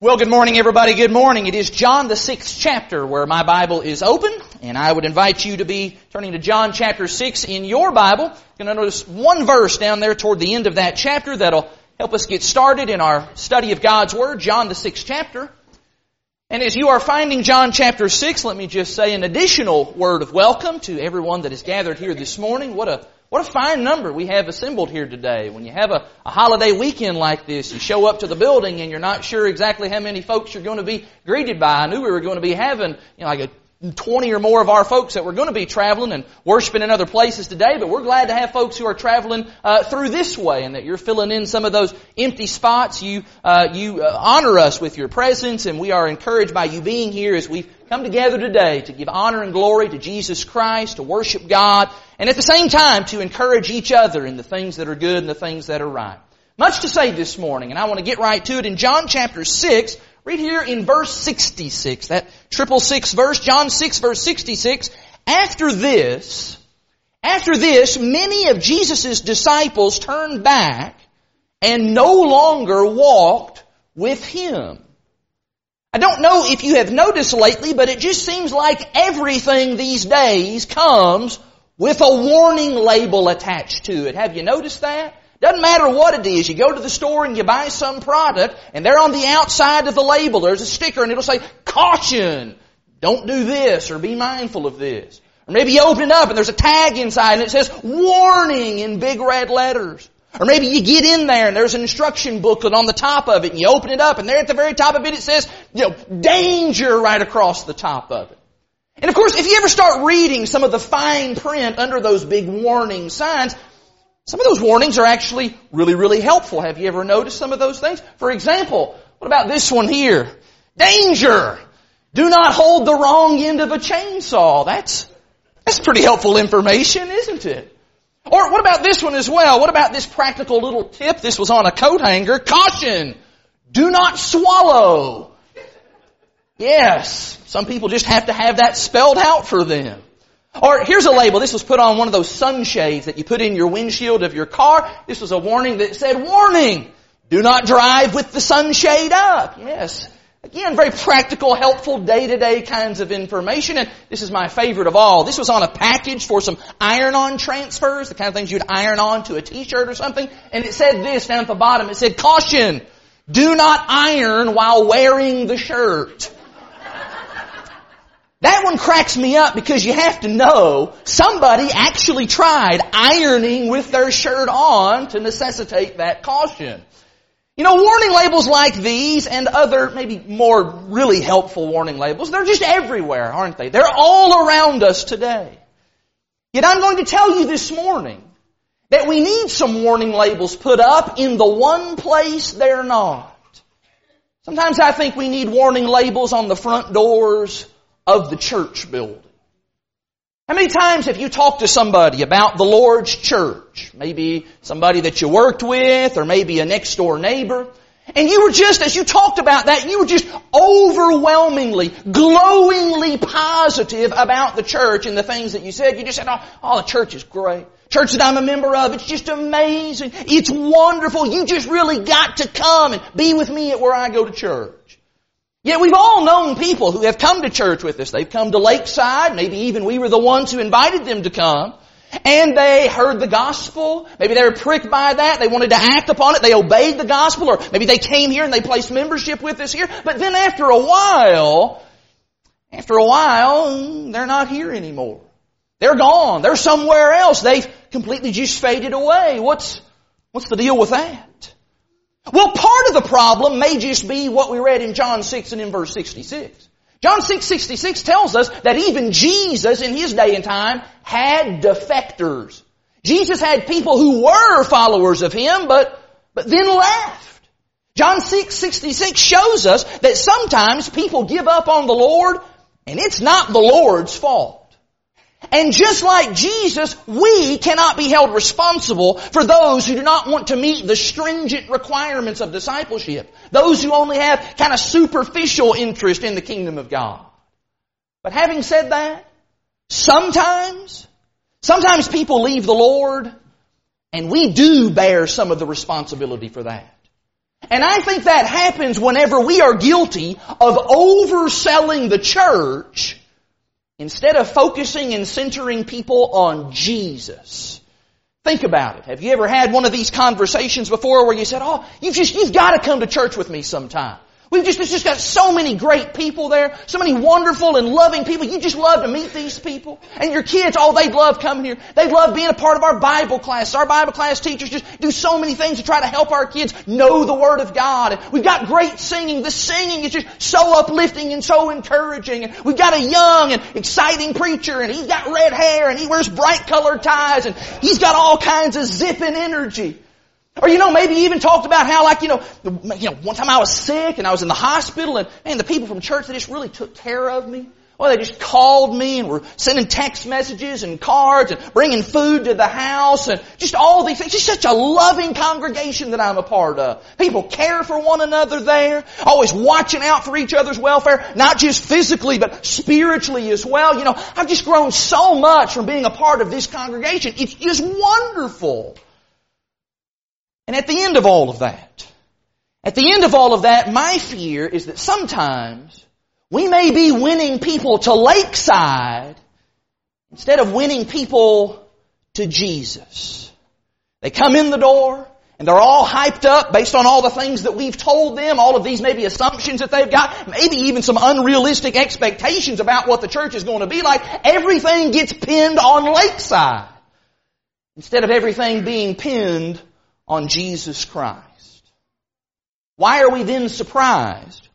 Well, good morning, everybody. Good morning. It is John, the sixth chapter, where my Bible is open, and I would invite you to be turning to John chapter six in your Bible. You're going to notice one verse down there toward the end of that chapter that'll help us get started in our study of God's Word, John, the sixth chapter. And as you are finding John chapter six, let me just say an additional word of welcome to everyone that is gathered here this morning. What a what a fine number we have assembled here today. When you have a, a, holiday weekend like this, you show up to the building and you're not sure exactly how many folks you're going to be greeted by. I knew we were going to be having, you know, like a 20 or more of our folks that were going to be traveling and worshiping in other places today, but we're glad to have folks who are traveling uh, through this way and that you're filling in some of those empty spots. You uh, you uh, honor us with your presence, and we are encouraged by you being here as we've come together today to give honor and glory to Jesus Christ, to worship God, and at the same time to encourage each other in the things that are good and the things that are right. Much to say this morning, and I want to get right to it in John chapter 6, Read here in verse 66, that triple six verse, John 6 verse 66. After this, after this, many of Jesus' disciples turned back and no longer walked with him. I don't know if you have noticed lately, but it just seems like everything these days comes with a warning label attached to it. Have you noticed that? Doesn't matter what it is. You go to the store and you buy some product and there on the outside of the label there's a sticker and it'll say, caution! Don't do this or be mindful of this. Or maybe you open it up and there's a tag inside and it says, warning in big red letters. Or maybe you get in there and there's an instruction booklet on the top of it and you open it up and there at the very top of it it says, you know, danger right across the top of it. And of course, if you ever start reading some of the fine print under those big warning signs, some of those warnings are actually really, really helpful. Have you ever noticed some of those things? For example, what about this one here? Danger! Do not hold the wrong end of a chainsaw. That's, that's pretty helpful information, isn't it? Or what about this one as well? What about this practical little tip? This was on a coat hanger. Caution! Do not swallow. Yes, some people just have to have that spelled out for them. Or here's a label. This was put on one of those sunshades that you put in your windshield of your car. This was a warning that said, warning! Do not drive with the sunshade up. Yes. Again, very practical, helpful, day-to-day kinds of information. And this is my favorite of all. This was on a package for some iron-on transfers, the kind of things you'd iron on to a t-shirt or something. And it said this down at the bottom. It said, caution! Do not iron while wearing the shirt. That one cracks me up because you have to know somebody actually tried ironing with their shirt on to necessitate that caution. You know, warning labels like these and other maybe more really helpful warning labels, they're just everywhere, aren't they? They're all around us today. Yet I'm going to tell you this morning that we need some warning labels put up in the one place they're not. Sometimes I think we need warning labels on the front doors of the church building. How many times have you talked to somebody about the Lord's church? Maybe somebody that you worked with or maybe a next door neighbor. And you were just, as you talked about that, you were just overwhelmingly, glowingly positive about the church and the things that you said. You just said, oh, oh, the church is great. Church that I'm a member of, it's just amazing. It's wonderful. You just really got to come and be with me at where I go to church. Yet we've all known people who have come to church with us. They've come to Lakeside. Maybe even we were the ones who invited them to come. And they heard the gospel. Maybe they were pricked by that. They wanted to act upon it. They obeyed the gospel. Or maybe they came here and they placed membership with us here. But then after a while, after a while, they're not here anymore. They're gone. They're somewhere else. They've completely just faded away. What's, what's the deal with that? Well, part of the problem may just be what we read in John 6 and in verse 66. John 6, 66 tells us that even Jesus in his day and time had defectors. Jesus had people who were followers of him, but, but then left. John 6, 66 shows us that sometimes people give up on the Lord and it's not the Lord's fault. And just like Jesus, we cannot be held responsible for those who do not want to meet the stringent requirements of discipleship. Those who only have kind of superficial interest in the kingdom of God. But having said that, sometimes, sometimes people leave the Lord and we do bear some of the responsibility for that. And I think that happens whenever we are guilty of overselling the church instead of focusing and centering people on Jesus. Think about it. Have you ever had one of these conversations before where you said, oh, you've just, you've got to come to church with me sometime. We've just, it's just got so many great people there, so many wonderful and loving people. You just love to meet these people. And your kids, oh, they love coming here. They love being a part of our Bible class. Our Bible class teachers just do so many things to try to help our kids know the Word of God. And we've got great singing. The singing is just so uplifting and so encouraging. And we've got a young and exciting preacher and he's got red hair and he wears bright colored ties and he's got all kinds of zipping energy. Or you know, maybe even talked about how like, you know, the, you know, one time I was sick and I was in the hospital and man, the people from church, they just really took care of me. Well, they just called me and were sending text messages and cards and bringing food to the house and just all these things. Just such a loving congregation that I'm a part of. People care for one another there, always watching out for each other's welfare, not just physically, but spiritually as well. You know, I've just grown so much from being a part of this congregation. It's just wonderful. And at the end of all of that, at the end of all of that, my fear is that sometimes we may be winning people to Lakeside instead of winning people to Jesus. They come in the door and they're all hyped up based on all the things that we've told them, all of these maybe assumptions that they've got, maybe even some unrealistic expectations about what the church is going to be like. Everything gets pinned on Lakeside instead of everything being pinned on Jesus Christ. Why are we then surprised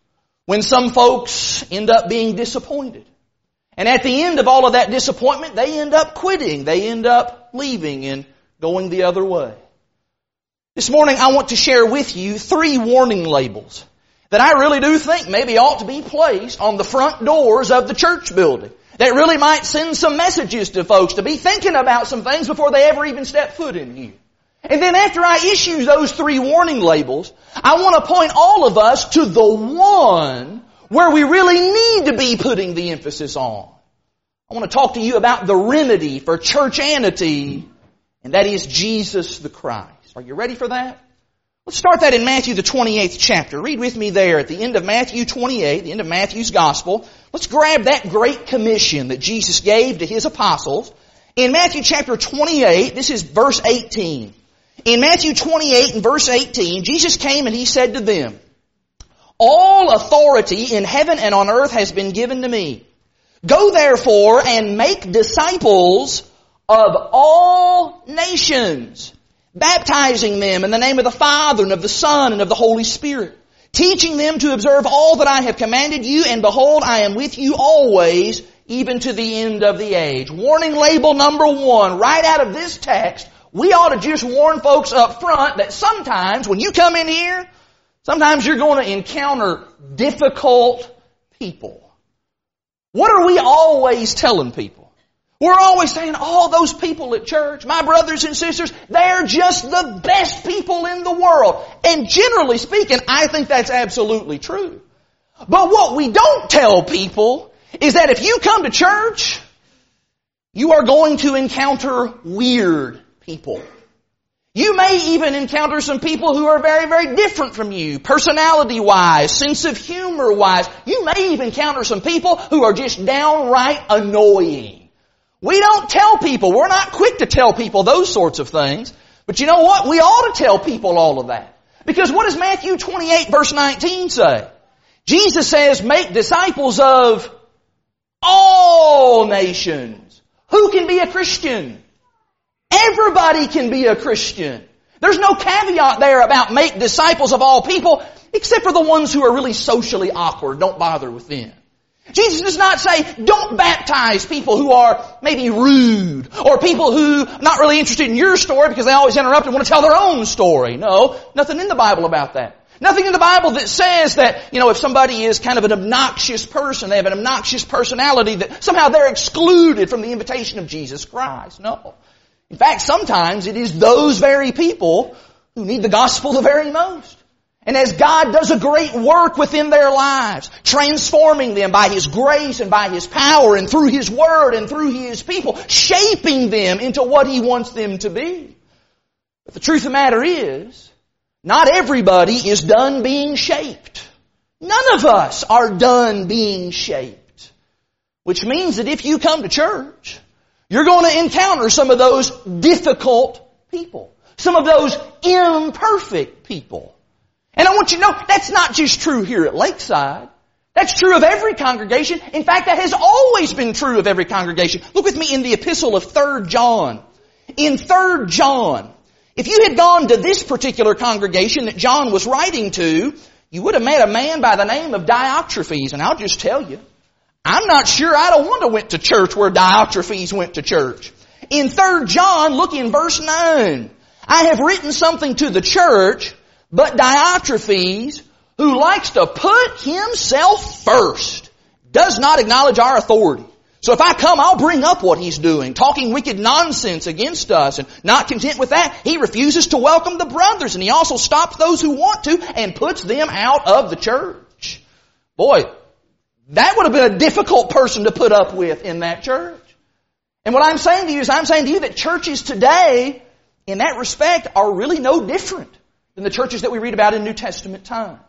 when some folks end up being disappointed? And at the end of all of that disappointment, they end up quitting. They end up leaving and going the other way. This morning I want to share with you three warning labels that I really do think maybe ought to be placed on the front doors of the church building. That really might send some messages to folks to be thinking about some things before they ever even step foot in here. And then after I issue those three warning labels, I want to point all of us to the one where we really need to be putting the emphasis on. I want to talk to you about the remedy for church churchianity, and that is Jesus the Christ. Are you ready for that? Let's start that in Matthew the 28th chapter. Read with me there at the end of Matthew 28, the end of Matthew's gospel. Let's grab that great commission that Jesus gave to his apostles. In Matthew chapter 28, this is verse 18. In Matthew 28 and verse 18, Jesus came and he said to them, All authority in heaven and on earth has been given to me. Go therefore and make disciples of all nations, baptizing them in the name of the Father and of the Son and of the Holy Spirit, teaching them to observe all that I have commanded you, and behold, I am with you always, even to the end of the age. Warning label number one, right out of this text, we ought to just warn folks up front that sometimes when you come in here, sometimes you're going to encounter difficult people. What are we always telling people? We're always saying, all oh, those people at church, my brothers and sisters, they're just the best people in the world. And generally speaking, I think that's absolutely true. But what we don't tell people is that if you come to church, you are going to encounter weird people. You may even encounter some people who are very, very different from you, personality wise, sense of humor wise. You may even encounter some people who are just downright annoying. We don't tell people, we're not quick to tell people those sorts of things. But you know what? We ought to tell people all of that. Because what does Matthew 28 verse 19 say? Jesus says, make disciples of all nations. Who can be a Christian? Everybody can be a Christian. There's no caveat there about make disciples of all people, except for the ones who are really socially awkward. Don't bother with them. Jesus does not say, don't baptize people who are maybe rude, or people who are not really interested in your story because they always interrupt and want to tell their own story. No, nothing in the Bible about that. Nothing in the Bible that says that, you know, if somebody is kind of an obnoxious person, they have an obnoxious personality, that somehow they're excluded from the invitation of Jesus Christ. No. In fact, sometimes it is those very people who need the gospel the very most. And as God does a great work within their lives, transforming them by His grace and by His power and through His Word and through His people, shaping them into what He wants them to be. But the truth of the matter is, Not everybody is done being shaped. None of us are done being shaped. Which means that if you come to church, you're going to encounter some of those difficult people. Some of those imperfect people. And I want you to know, that's not just true here at Lakeside. That's true of every congregation. In fact, that has always been true of every congregation. Look with me in the epistle of 3 John. In 3 John, if you had gone to this particular congregation that John was writing to, you would have met a man by the name of Diotrephes, and I'll just tell you, I'm not sure I don't wanted to went to church where Diotrephes went to church. In 3 John, look in verse 9. I have written something to the church, but Diotrephes, who likes to put himself first, does not acknowledge our authority. So if I come, I'll bring up what he's doing, talking wicked nonsense against us, and not content with that, he refuses to welcome the brothers, and he also stops those who want to and puts them out of the church. Boy, that would have been a difficult person to put up with in that church. And what I'm saying to you is I'm saying to you that churches today, in that respect, are really no different than the churches that we read about in New Testament times.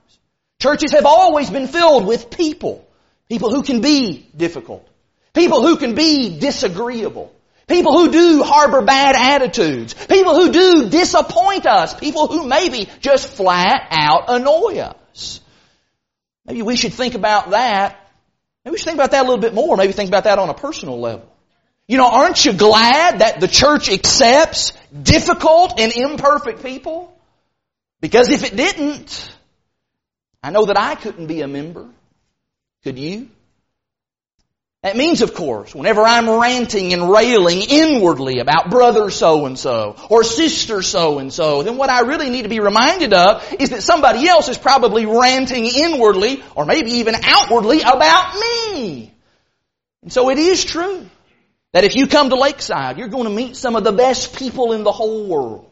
Churches have always been filled with people. People who can be difficult. People who can be disagreeable. People who do harbor bad attitudes. People who do disappoint us. People who maybe just flat out annoy us. Maybe we should think about that. Maybe we should think about that a little bit more. Maybe think about that on a personal level. You know, aren't you glad that the church accepts difficult and imperfect people? Because if it didn't, I know that I couldn't be a member. Could you? That means, of course, whenever I'm ranting and railing inwardly about brother so and so or sister so and so, then what I really need to be reminded of is that somebody else is probably ranting inwardly or maybe even outwardly about me. And so it is true that if you come to Lakeside, you're going to meet some of the best people in the whole world.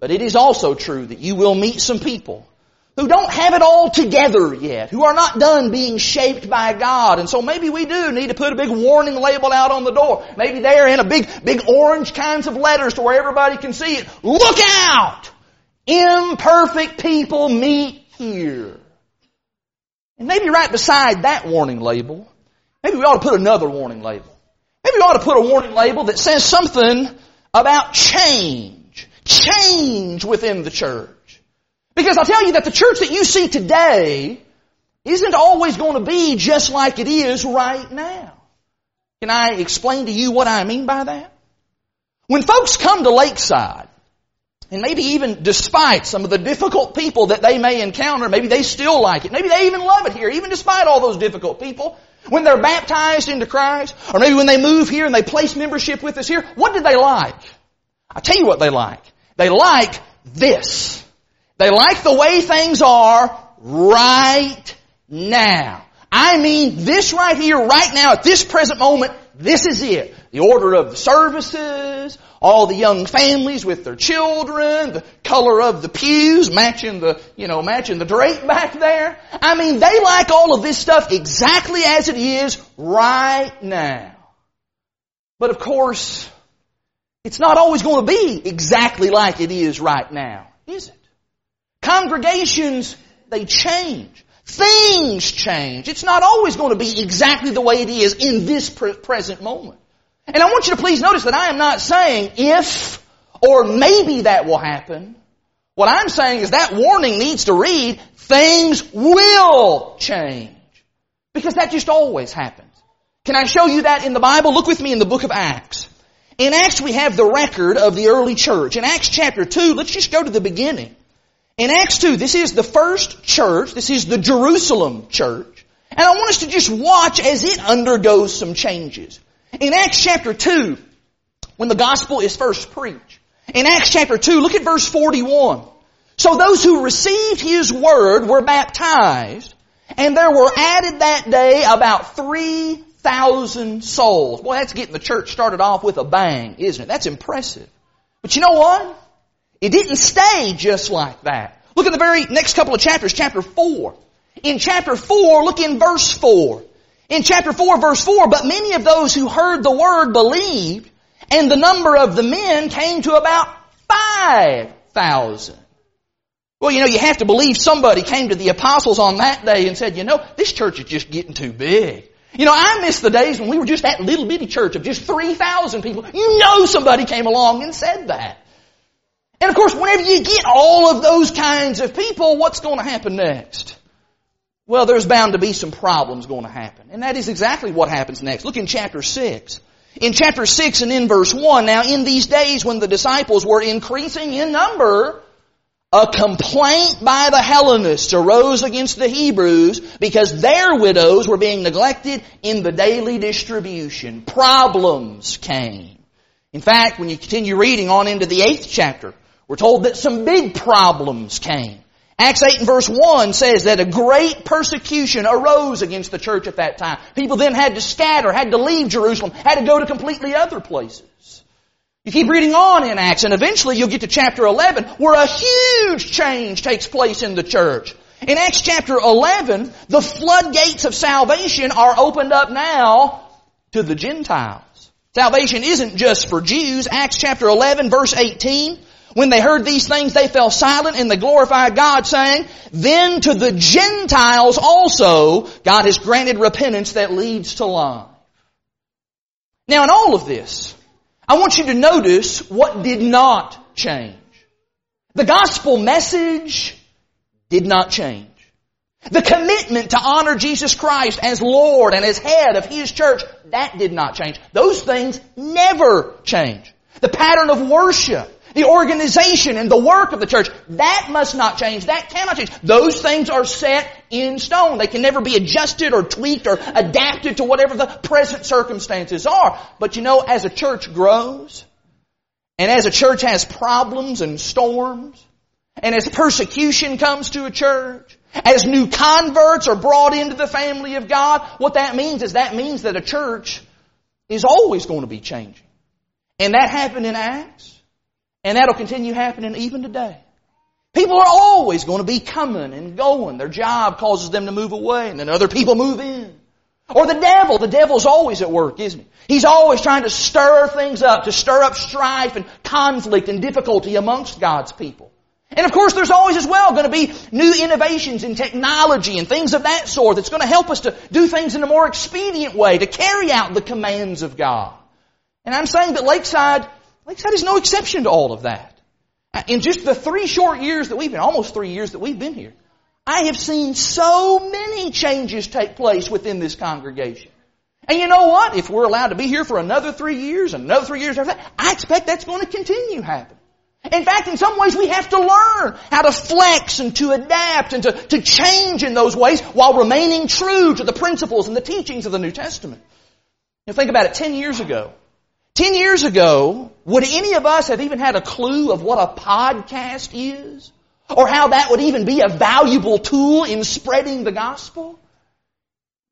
But it is also true that you will meet some people who don't have it all together yet, who are not done being shaped by God. And so maybe we do need to put a big warning label out on the door. Maybe they're in a big, big orange kinds of letters to where everybody can see it. Look out! Imperfect people meet here. And maybe right beside that warning label, maybe we ought to put another warning label. Maybe we ought to put a warning label that says something about change. Change within the church. Because I'll tell you that the church that you see today isn't always going to be just like it is right now. Can I explain to you what I mean by that? When folks come to Lakeside, and maybe even despite some of the difficult people that they may encounter, maybe they still like it. Maybe they even love it here, even despite all those difficult people. When they're baptized into Christ, or maybe when they move here and they place membership with us here, what did they like? I'll tell you what they like. They like this. They like the way things are right now. I mean this right here, right now, at this present moment, this is it. The order of the services, all the young families with their children, the color of the pews, matching the, you know, matching the drape back there. I mean, they like all of this stuff exactly as it is right now. But of course, it's not always going to be exactly like it is right now, is it? Congregations, they change. Things change. It's not always going to be exactly the way it is in this present moment. And I want you to please notice that I am not saying if or maybe that will happen. What I'm saying is that warning needs to read, things will change. Because that just always happens. Can I show you that in the Bible? Look with me in the book of Acts. In Acts we have the record of the early church. In Acts chapter 2, let's just go to the beginning. In Acts 2, this is the first church. This is the Jerusalem church. And I want us to just watch as it undergoes some changes. In Acts chapter 2, when the gospel is first preached, in Acts chapter 2, look at verse 41. So those who received his word were baptized, and there were added that day about 3,000 souls. Boy, that's getting the church started off with a bang, isn't it? That's impressive. But you know what? It didn't stay just like that. Look at the very next couple of chapters, chapter 4. In chapter 4, look in verse 4. In chapter 4, verse 4, but many of those who heard the word believed, and the number of the men came to about 5,000. Well, you know, you have to believe somebody came to the apostles on that day and said, you know, this church is just getting too big. You know, I miss the days when we were just that little bitty church of just 3,000 people. You know somebody came along and said that. And of course, whenever you get all of those kinds of people, what's going to happen next? Well, there's bound to be some problems going to happen. And that is exactly what happens next. Look in chapter 6. In chapter 6 and in verse 1, now in these days when the disciples were increasing in number, a complaint by the Hellenists arose against the Hebrews because their widows were being neglected in the daily distribution. Problems came. In fact, when you continue reading on into the eighth chapter, we're told that some big problems came. Acts 8 and verse 1 says that a great persecution arose against the church at that time. People then had to scatter, had to leave Jerusalem, had to go to completely other places. You keep reading on in Acts and eventually you'll get to chapter 11 where a huge change takes place in the church. In Acts chapter 11, the floodgates of salvation are opened up now to the Gentiles. Salvation isn't just for Jews. Acts chapter 11 verse 18 when they heard these things, they fell silent and they glorified God saying, then to the Gentiles also, God has granted repentance that leads to life. Now in all of this, I want you to notice what did not change. The gospel message did not change. The commitment to honor Jesus Christ as Lord and as head of His church, that did not change. Those things never change. The pattern of worship, the organization and the work of the church, that must not change. That cannot change. Those things are set in stone. They can never be adjusted or tweaked or adapted to whatever the present circumstances are. But you know, as a church grows, and as a church has problems and storms, and as persecution comes to a church, as new converts are brought into the family of God, what that means is that means that a church is always going to be changing. And that happened in Acts. And that'll continue happening even today. People are always going to be coming and going. Their job causes them to move away and then other people move in. Or the devil. The devil's always at work, isn't he? He's always trying to stir things up, to stir up strife and conflict and difficulty amongst God's people. And of course there's always as well going to be new innovations in technology and things of that sort that's going to help us to do things in a more expedient way, to carry out the commands of God. And I'm saying that Lakeside Lakeside is no exception to all of that. In just the three short years that we've been, almost three years that we've been here, I have seen so many changes take place within this congregation. And you know what? If we're allowed to be here for another three years, another three years after that, I expect that's going to continue happening. In fact, in some ways we have to learn how to flex and to adapt and to, to change in those ways while remaining true to the principles and the teachings of the New Testament. You think about it, ten years ago, Ten years ago, would any of us have even had a clue of what a podcast is? Or how that would even be a valuable tool in spreading the gospel?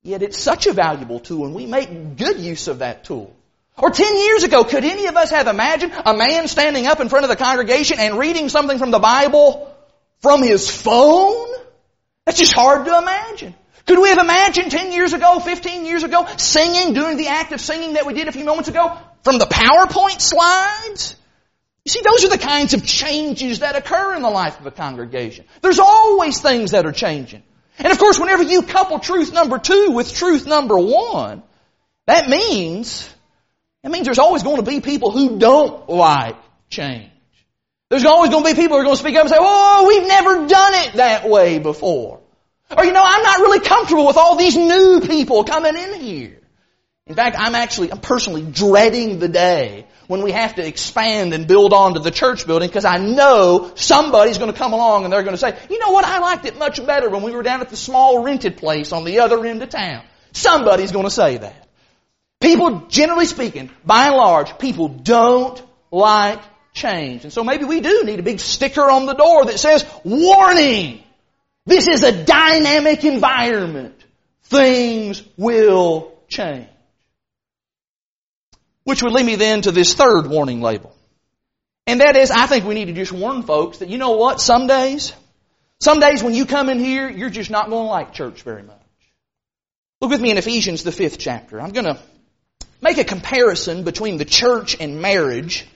Yet it's such a valuable tool and we make good use of that tool. Or ten years ago, could any of us have imagined a man standing up in front of the congregation and reading something from the Bible from his phone? That's just hard to imagine. Could we have imagined 10 years ago, 15 years ago, singing, doing the act of singing that we did a few moments ago from the PowerPoint slides? You see, those are the kinds of changes that occur in the life of a congregation. There's always things that are changing. And of course, whenever you couple truth number two with truth number one, that means, that means there's always going to be people who don't like change. There's always going to be people who are going to speak up and say, oh, we've never done it that way before. Or you know, I'm not really comfortable with all these new people coming in here. In fact, I'm actually, I'm personally dreading the day when we have to expand and build onto the church building because I know somebody's going to come along and they're going to say, you know what, I liked it much better when we were down at the small rented place on the other end of town. Somebody's going to say that. People, generally speaking, by and large, people don't like change. And so maybe we do need a big sticker on the door that says, warning! This is a dynamic environment. Things will change. Which would lead me then to this third warning label. And that is, I think we need to just warn folks that you know what, some days, some days when you come in here, you're just not going to like church very much. Look with me in Ephesians, the fifth chapter. I'm going to make a comparison between the church and marriage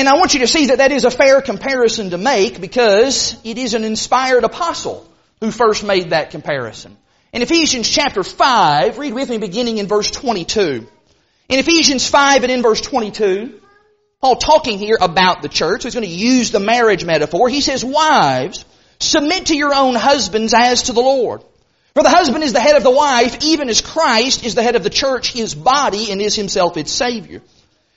And I want you to see that that is a fair comparison to make because it is an inspired apostle who first made that comparison. In Ephesians chapter 5, read with me beginning in verse 22. In Ephesians 5 and in verse 22, Paul talking here about the church, so he's going to use the marriage metaphor. He says, wives, submit to your own husbands as to the Lord. For the husband is the head of the wife, even as Christ is the head of the church, his body, and is himself its Savior.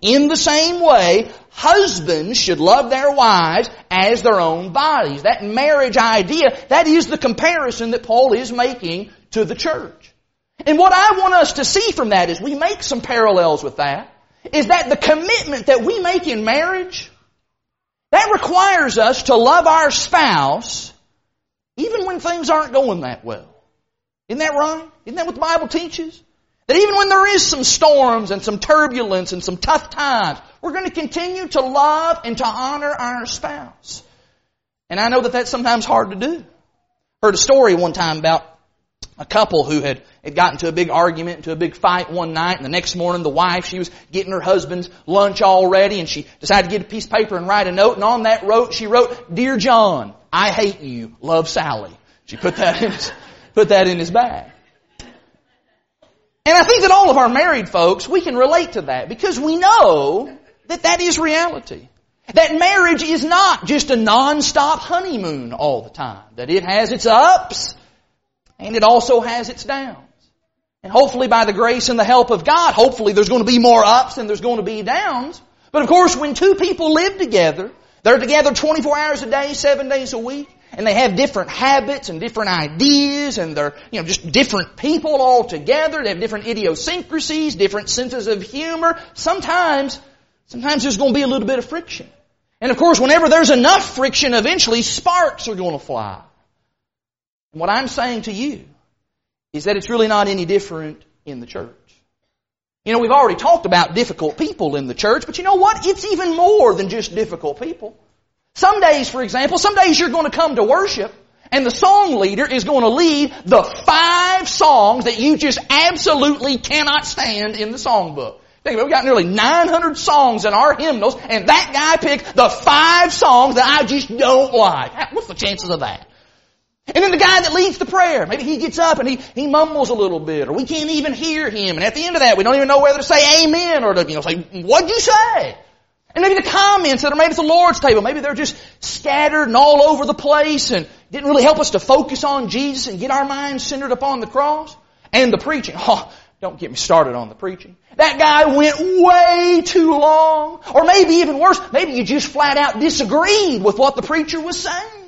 In the same way, husbands should love their wives as their own bodies. That marriage idea, that is the comparison that Paul is making to the church. And what I want us to see from that is we make some parallels with that, is that the commitment that we make in marriage, that requires us to love our spouse even when things aren't going that well. Isn't that right? Isn't that what the Bible teaches? That even when there is some storms and some turbulence and some tough times, we're going to continue to love and to honor our spouse. And I know that that's sometimes hard to do. Heard a story one time about a couple who had, had gotten into a big argument, into a big fight one night, and the next morning the wife, she was getting her husband's lunch all ready, and she decided to get a piece of paper and write a note, and on that note she wrote, Dear John, I hate you, love Sally. She put that in his, put that in his bag. And I think that all of our married folks, we can relate to that because we know that that is reality. That marriage is not just a non-stop honeymoon all the time. That it has its ups and it also has its downs. And hopefully by the grace and the help of God, hopefully there's going to be more ups than there's going to be downs. But of course when two people live together, they're together 24 hours a day, 7 days a week, and they have different habits and different ideas and they're, you know, just different people all together. They have different idiosyncrasies, different senses of humor. Sometimes, sometimes there's going to be a little bit of friction. And of course, whenever there's enough friction, eventually sparks are going to fly. And what I'm saying to you is that it's really not any different in the church. You know, we've already talked about difficult people in the church, but you know what? It's even more than just difficult people. Some days, for example, some days you're going to come to worship and the song leader is going to lead the five songs that you just absolutely cannot stand in the songbook. Think about it, we've got nearly 900 songs in our hymnals and that guy picked the five songs that I just don't like. What's the chances of that? And then the guy that leads the prayer, maybe he gets up and he, he mumbles a little bit, or we can't even hear him. And at the end of that, we don't even know whether to say amen or to, you know, say, what'd you say? And maybe the comments that are made at the Lord's table, maybe they're just scattered and all over the place and didn't really help us to focus on Jesus and get our minds centered upon the cross. And the preaching. Oh, don't get me started on the preaching. That guy went way too long. Or maybe even worse, maybe you just flat out disagreed with what the preacher was saying.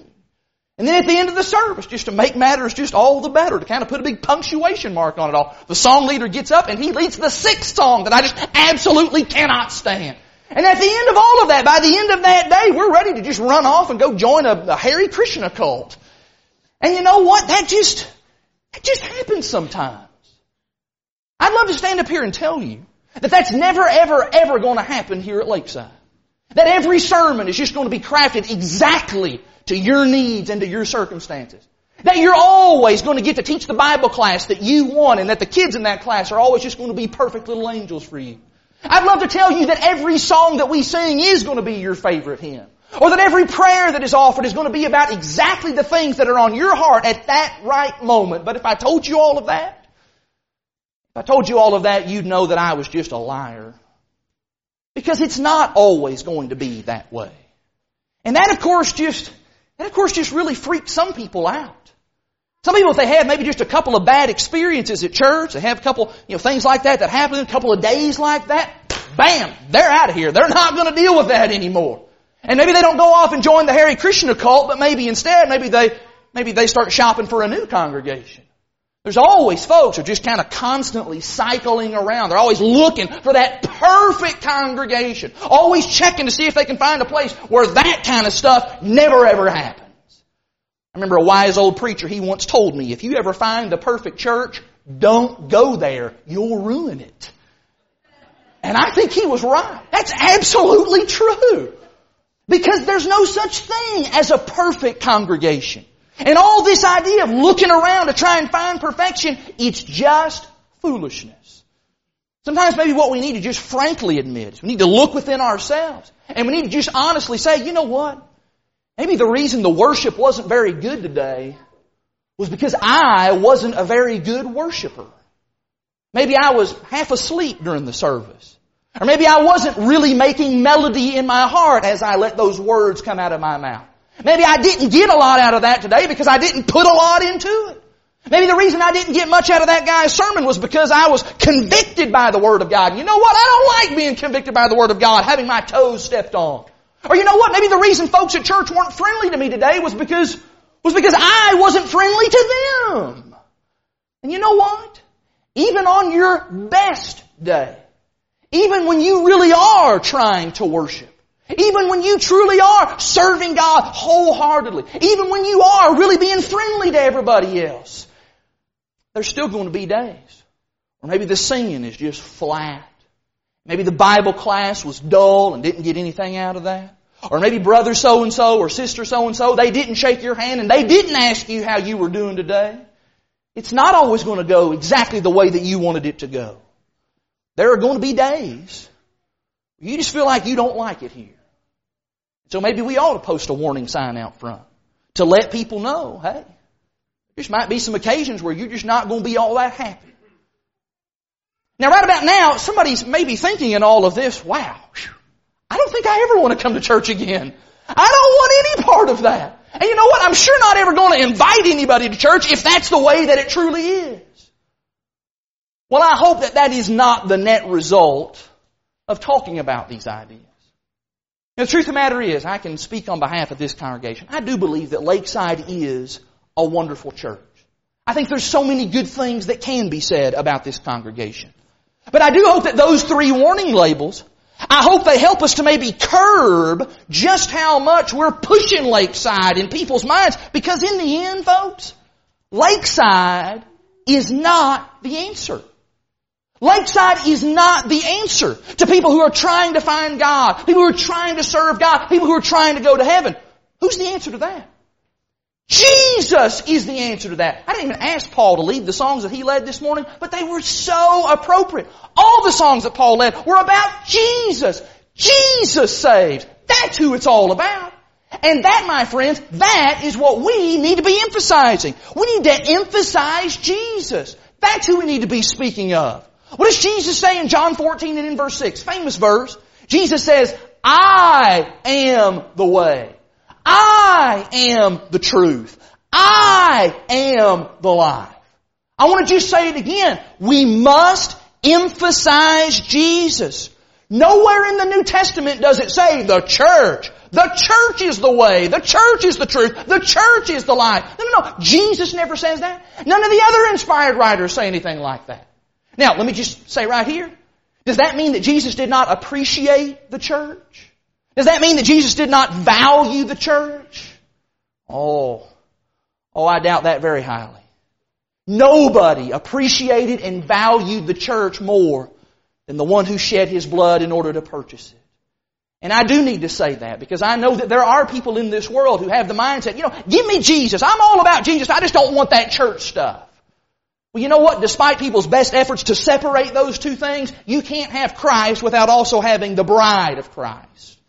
And then at the end of the service, just to make matters just all the better, to kind of put a big punctuation mark on it all, the song leader gets up and he leads the sixth song that I just absolutely cannot stand. And at the end of all of that, by the end of that day, we're ready to just run off and go join a, a Hare Krishna cult. And you know what? That just, that just happens sometimes. I'd love to stand up here and tell you that that's never, ever, ever going to happen here at Lakeside. That every sermon is just going to be crafted exactly to your needs and to your circumstances. That you're always going to get to teach the Bible class that you want and that the kids in that class are always just going to be perfect little angels for you. I'd love to tell you that every song that we sing is going to be your favorite hymn. Or that every prayer that is offered is going to be about exactly the things that are on your heart at that right moment. But if I told you all of that, if I told you all of that, you'd know that I was just a liar. Because it's not always going to be that way. And that of course just, that of course just really freaks some people out. Some people, if they have maybe just a couple of bad experiences at church, they have a couple, you know, things like that that happen, a couple of days like that, bam, they're out of here. They're not going to deal with that anymore. And maybe they don't go off and join the Hare Krishna cult, but maybe instead, maybe they, maybe they start shopping for a new congregation. There's always folks who are just kind of constantly cycling around. They're always looking for that perfect congregation. Always checking to see if they can find a place where that kind of stuff never ever happens. Remember a wise old preacher, he once told me, if you ever find the perfect church, don't go there. You'll ruin it. And I think he was right. That's absolutely true. Because there's no such thing as a perfect congregation. And all this idea of looking around to try and find perfection, it's just foolishness. Sometimes maybe what we need to just frankly admit is we need to look within ourselves. And we need to just honestly say, you know what? Maybe the reason the worship wasn't very good today was because I wasn't a very good worshiper. Maybe I was half asleep during the service. Or maybe I wasn't really making melody in my heart as I let those words come out of my mouth. Maybe I didn't get a lot out of that today because I didn't put a lot into it. Maybe the reason I didn't get much out of that guy's sermon was because I was convicted by the Word of God. You know what? I don't like being convicted by the Word of God, having my toes stepped on. Or you know what? Maybe the reason folks at church weren't friendly to me today was because was because I wasn't friendly to them. And you know what? Even on your best day, even when you really are trying to worship, even when you truly are serving God wholeheartedly, even when you are really being friendly to everybody else, there's still going to be days. Or maybe the singing is just flat. Maybe the Bible class was dull and didn't get anything out of that. Or maybe brother so and so or sister so and so, they didn't shake your hand and they didn't ask you how you were doing today. It's not always going to go exactly the way that you wanted it to go. There are going to be days you just feel like you don't like it here. So maybe we ought to post a warning sign out front to let people know, hey, there might be some occasions where you're just not going to be all that happy. Now right about now, somebody's maybe thinking in all of this, wow, I don't think I ever want to come to church again. I don't want any part of that. And you know what? I'm sure not ever going to invite anybody to church if that's the way that it truly is. Well, I hope that that is not the net result of talking about these ideas. the truth of the matter is, I can speak on behalf of this congregation. I do believe that Lakeside is a wonderful church. I think there's so many good things that can be said about this congregation. But I do hope that those three warning labels I hope they help us to maybe curb just how much we're pushing Lakeside in people's minds because in the end, folks, Lakeside is not the answer. Lakeside is not the answer to people who are trying to find God, people who are trying to serve God, people who are trying to go to heaven. Who's the answer to that? Jesus is the answer to that. I didn't even ask Paul to lead the songs that he led this morning, but they were so appropriate. All the songs that Paul led were about Jesus. Jesus saves. That's who it's all about. And that, my friends, that is what we need to be emphasizing. We need to emphasize Jesus. That's who we need to be speaking of. What does Jesus say in John 14 and in verse 6? Famous verse. Jesus says, I am the way. I am the truth. I am the life. I want to just say it again. We must emphasize Jesus. Nowhere in the New Testament does it say the church. The church is the way. The church is the truth. The church is the life. No, no, no. Jesus never says that. None of the other inspired writers say anything like that. Now, let me just say right here. Does that mean that Jesus did not appreciate the church? Does that mean that Jesus did not value the church? Oh, oh, I doubt that very highly. Nobody appreciated and valued the church more than the one who shed his blood in order to purchase it. And I do need to say that because I know that there are people in this world who have the mindset, you know, give me Jesus. I'm all about Jesus. I just don't want that church stuff. Well, you know what? Despite people's best efforts to separate those two things, you can't have Christ without also having the bride of Christ.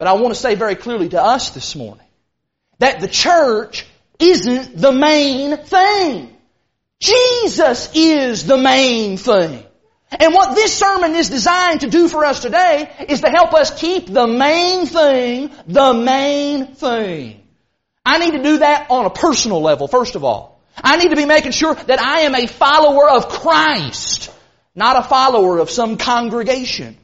But I want to say very clearly to us this morning that the church isn't the main thing. Jesus is the main thing. And what this sermon is designed to do for us today is to help us keep the main thing the main thing. I need to do that on a personal level, first of all. I need to be making sure that I am a follower of Christ, not a follower of some congregation.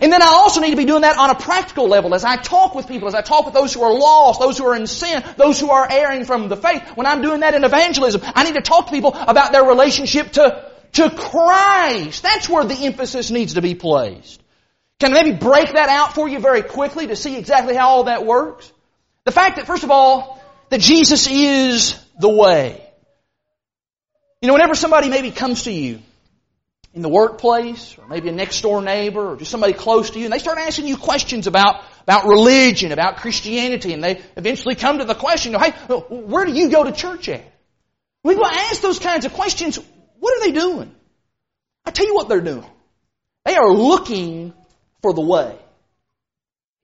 And then I also need to be doing that on a practical level as I talk with people, as I talk with those who are lost, those who are in sin, those who are erring from the faith. When I'm doing that in evangelism, I need to talk to people about their relationship to, to Christ. That's where the emphasis needs to be placed. Can I maybe break that out for you very quickly to see exactly how all that works? The fact that, first of all, that Jesus is the way. You know, whenever somebody maybe comes to you in the workplace, or maybe a next door neighbor, or just somebody close to you, and they start asking you questions about, about religion, about Christianity, and they eventually come to the question, hey, where do you go to church at? When people ask those kinds of questions, what are they doing? I tell you what they're doing. They are looking for the way.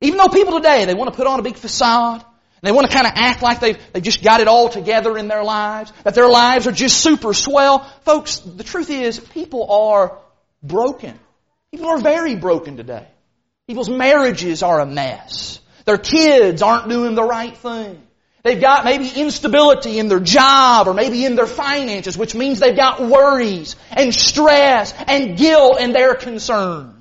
Even though people today, they want to put on a big facade, they want to kind of act like they've, they've just got it all together in their lives, that their lives are just super swell. Folks, the truth is, people are broken. People are very broken today. People's marriages are a mess. Their kids aren't doing the right thing. They've got maybe instability in their job or maybe in their finances, which means they've got worries and stress and guilt and they're concerned.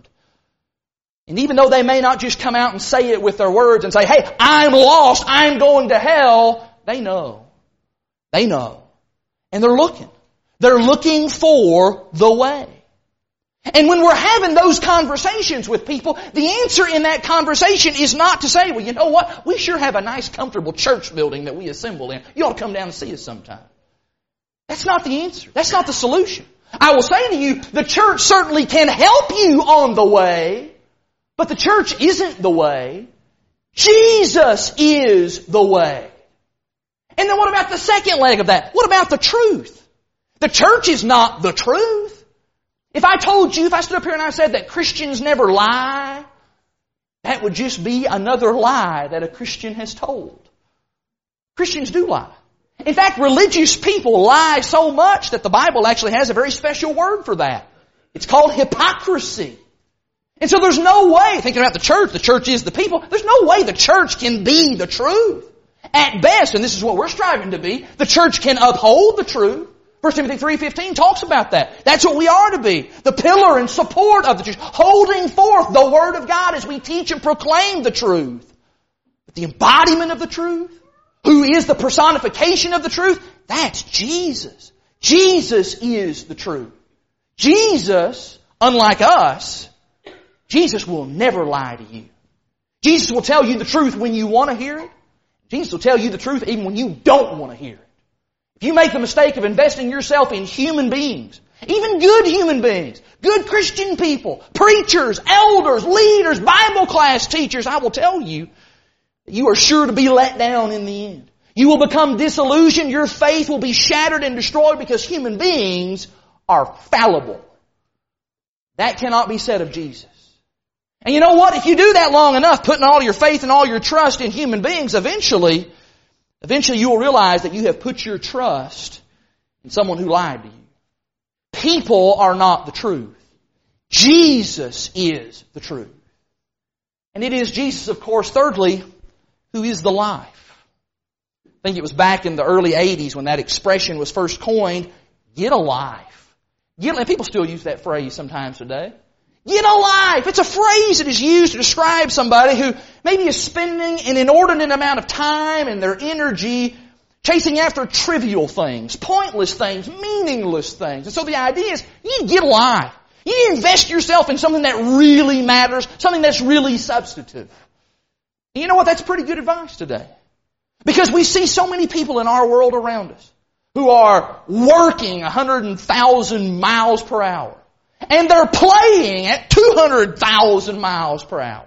And even though they may not just come out and say it with their words and say, hey, I'm lost, I'm going to hell, they know. They know. And they're looking. They're looking for the way. And when we're having those conversations with people, the answer in that conversation is not to say, well, you know what? We sure have a nice, comfortable church building that we assemble in. You ought to come down and see us sometime. That's not the answer. That's not the solution. I will say to you, the church certainly can help you on the way, but the church isn't the way. Jesus is the way. And then what about the second leg of that? What about the truth? The church is not the truth. If I told you, if I stood up here and I said that Christians never lie, that would just be another lie that a Christian has told. Christians do lie. In fact, religious people lie so much that the Bible actually has a very special word for that. It's called hypocrisy. And so there's no way, thinking about the church, the church is the people, there's no way the church can be the truth. At best, and this is what we're striving to be, the church can uphold the truth. 1 Timothy 3.15 talks about that. That's what we are to be. The pillar and support of the church. Holding forth the Word of God as we teach and proclaim the truth. But the embodiment of the truth, who is the personification of the truth, that's Jesus. Jesus is the truth. Jesus, unlike us, Jesus will never lie to you. Jesus will tell you the truth when you want to hear it. Jesus will tell you the truth even when you don't want to hear it. If you make the mistake of investing yourself in human beings, even good human beings, good Christian people, preachers, elders, leaders, Bible class teachers, I will tell you, you are sure to be let down in the end. You will become disillusioned, your faith will be shattered and destroyed because human beings are fallible. That cannot be said of Jesus. And you know what? If you do that long enough, putting all your faith and all your trust in human beings, eventually, eventually you will realize that you have put your trust in someone who lied to you. People are not the truth. Jesus is the truth. And it is Jesus, of course, thirdly, who is the life. I think it was back in the early 80s when that expression was first coined, get a life. Get, and people still use that phrase sometimes today. Get a life. It's a phrase that is used to describe somebody who maybe is spending an inordinate amount of time and their energy chasing after trivial things, pointless things, meaningless things. And so the idea is you get a life. You invest yourself in something that really matters, something that's really substantive. And you know what? That's pretty good advice today. Because we see so many people in our world around us who are working 100,000 miles per hour and they're playing at 200,000 miles per hour.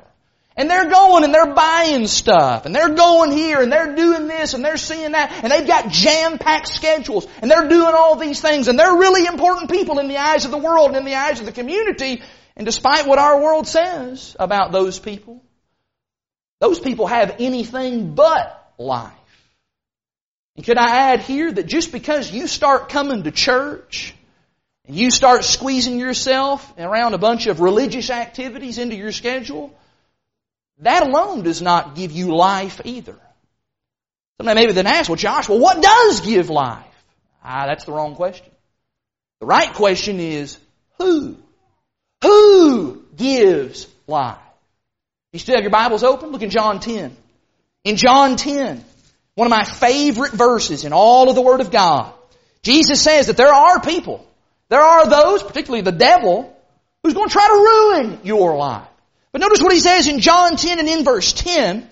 And they're going and they're buying stuff and they're going here and they're doing this and they're seeing that and they've got jam-packed schedules and they're doing all these things and they're really important people in the eyes of the world and in the eyes of the community. And despite what our world says about those people, those people have anything but life. And could I add here that just because you start coming to church and you start squeezing yourself around a bunch of religious activities into your schedule, that alone does not give you life either. Somebody maybe then ask, well, Josh, well, what does give life? Ah, that's the wrong question. The right question is, who? Who gives life? You still have your Bibles open? Look in John 10. In John 10, one of my favorite verses in all of the Word of God, Jesus says that there are people there are those, particularly the devil, who's going to try to ruin your life. But notice what he says in John 10 and in verse 10.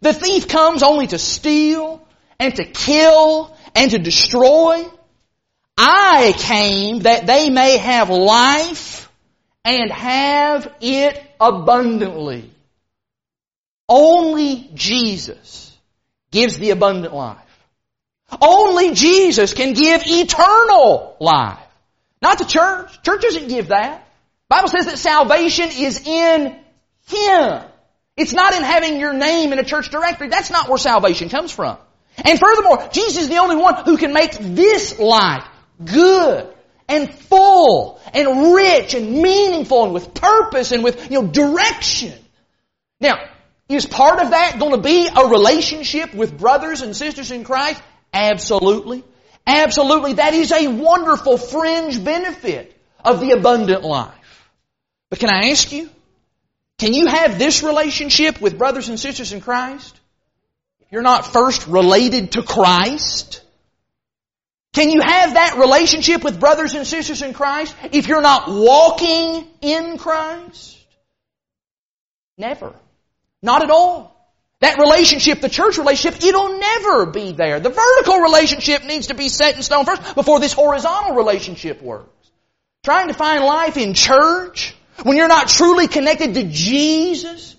The thief comes only to steal and to kill and to destroy. I came that they may have life and have it abundantly. Only Jesus gives the abundant life. Only Jesus can give eternal life. Not the church. Church doesn't give that. Bible says that salvation is in Him. It's not in having your name in a church directory. That's not where salvation comes from. And furthermore, Jesus is the only one who can make this life good and full and rich and meaningful and with purpose and with, you know, direction. Now, is part of that going to be a relationship with brothers and sisters in Christ? Absolutely. Absolutely. That is a wonderful fringe benefit of the abundant life. But can I ask you, can you have this relationship with brothers and sisters in Christ? If you're not first related to Christ? Can you have that relationship with brothers and sisters in Christ if you're not walking in Christ? Never. Not at all. That relationship, the church relationship, it'll never be there. The vertical relationship needs to be set in stone first before this horizontal relationship works. Trying to find life in church when you're not truly connected to Jesus,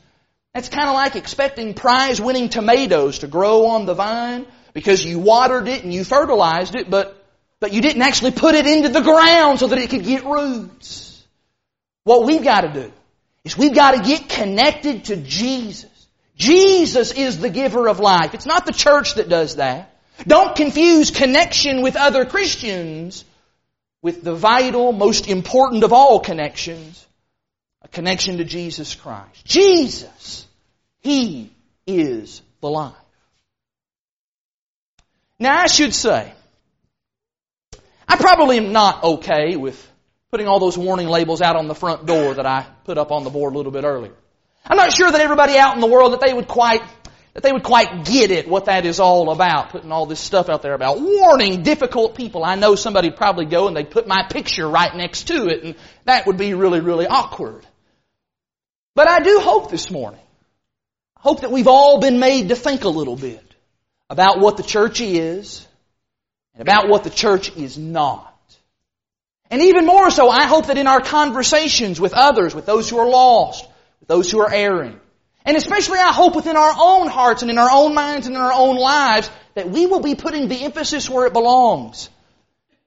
that's kind of like expecting prize winning tomatoes to grow on the vine because you watered it and you fertilized it, but, but you didn't actually put it into the ground so that it could get roots. What we've got to do is we've got to get connected to Jesus. Jesus is the giver of life. It's not the church that does that. Don't confuse connection with other Christians with the vital, most important of all connections, a connection to Jesus Christ. Jesus, He is the life. Now I should say, I probably am not okay with putting all those warning labels out on the front door that I put up on the board a little bit earlier. I'm not sure that everybody out in the world that they would quite that they would quite get it what that is all about, putting all this stuff out there about warning difficult people. I know somebody'd probably go and they'd put my picture right next to it, and that would be really, really awkward. But I do hope this morning, I hope that we've all been made to think a little bit about what the church is and about what the church is not. And even more so, I hope that in our conversations with others, with those who are lost, those who are erring, and especially I hope within our own hearts and in our own minds and in our own lives, that we will be putting the emphasis where it belongs.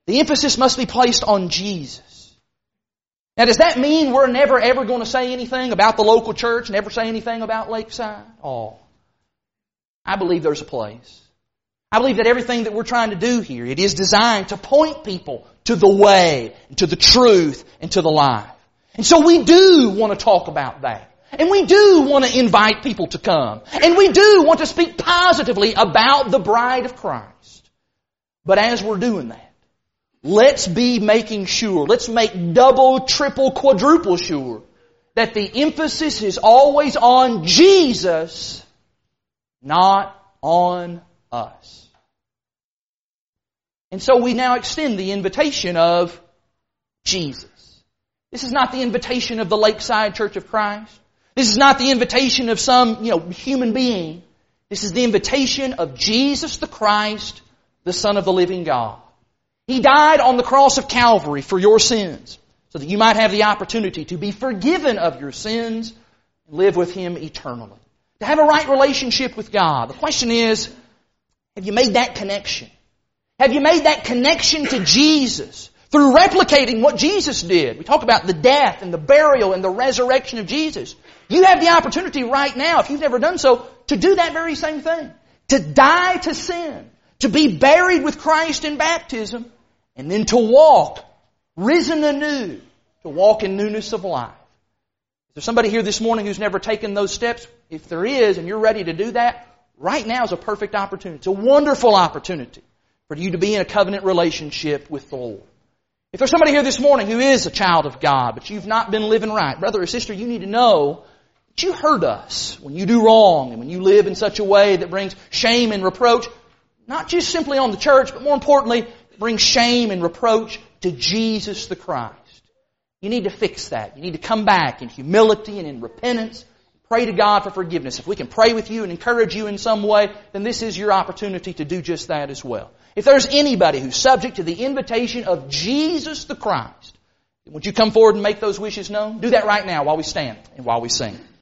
The emphasis must be placed on Jesus. Now, does that mean we're never ever going to say anything about the local church, never say anything about Lakeside? Oh. I believe there's a place. I believe that everything that we're trying to do here, it is designed to point people to the way, to the truth, and to the life. And so we do want to talk about that. And we do want to invite people to come. And we do want to speak positively about the bride of Christ. But as we're doing that, Let's be making sure, let's make double, triple, quadruple sure that the emphasis is always on Jesus, not on us. And so we now extend the invitation of Jesus. This is not the invitation of the Lakeside Church of Christ. This is not the invitation of some, you know, human being. This is the invitation of Jesus the Christ, the Son of the living God. He died on the cross of Calvary for your sins so that you might have the opportunity to be forgiven of your sins and live with Him eternally. To have a right relationship with God. The question is, have you made that connection? Have you made that connection to Jesus through replicating what Jesus did? We talk about the death and the burial and the resurrection of Jesus. You have the opportunity right now, if you've never done so, to do that very same thing. To die to sin. To be buried with Christ in baptism and then to walk, risen anew, to walk in newness of life. Is there somebody here this morning who's never taken those steps? If there is, and you're ready to do that, right now is a perfect opportunity. It's a wonderful opportunity for you to be in a covenant relationship with the Lord. If there's somebody here this morning who is a child of God, but you've not been living right, brother or sister, you need to know that you hurt us when you do wrong and when you live in such a way that brings shame and reproach, not just simply on the church, but more importantly, bring shame and reproach to Jesus the Christ. You need to fix that. You need to come back in humility and in repentance. Pray to God for forgiveness. If we can pray with you and encourage you in some way, then this is your opportunity to do just that as well. If there's anybody who's subject to the invitation of Jesus the Christ, would you come forward and make those wishes known? Do that right now while we stand and while we sing.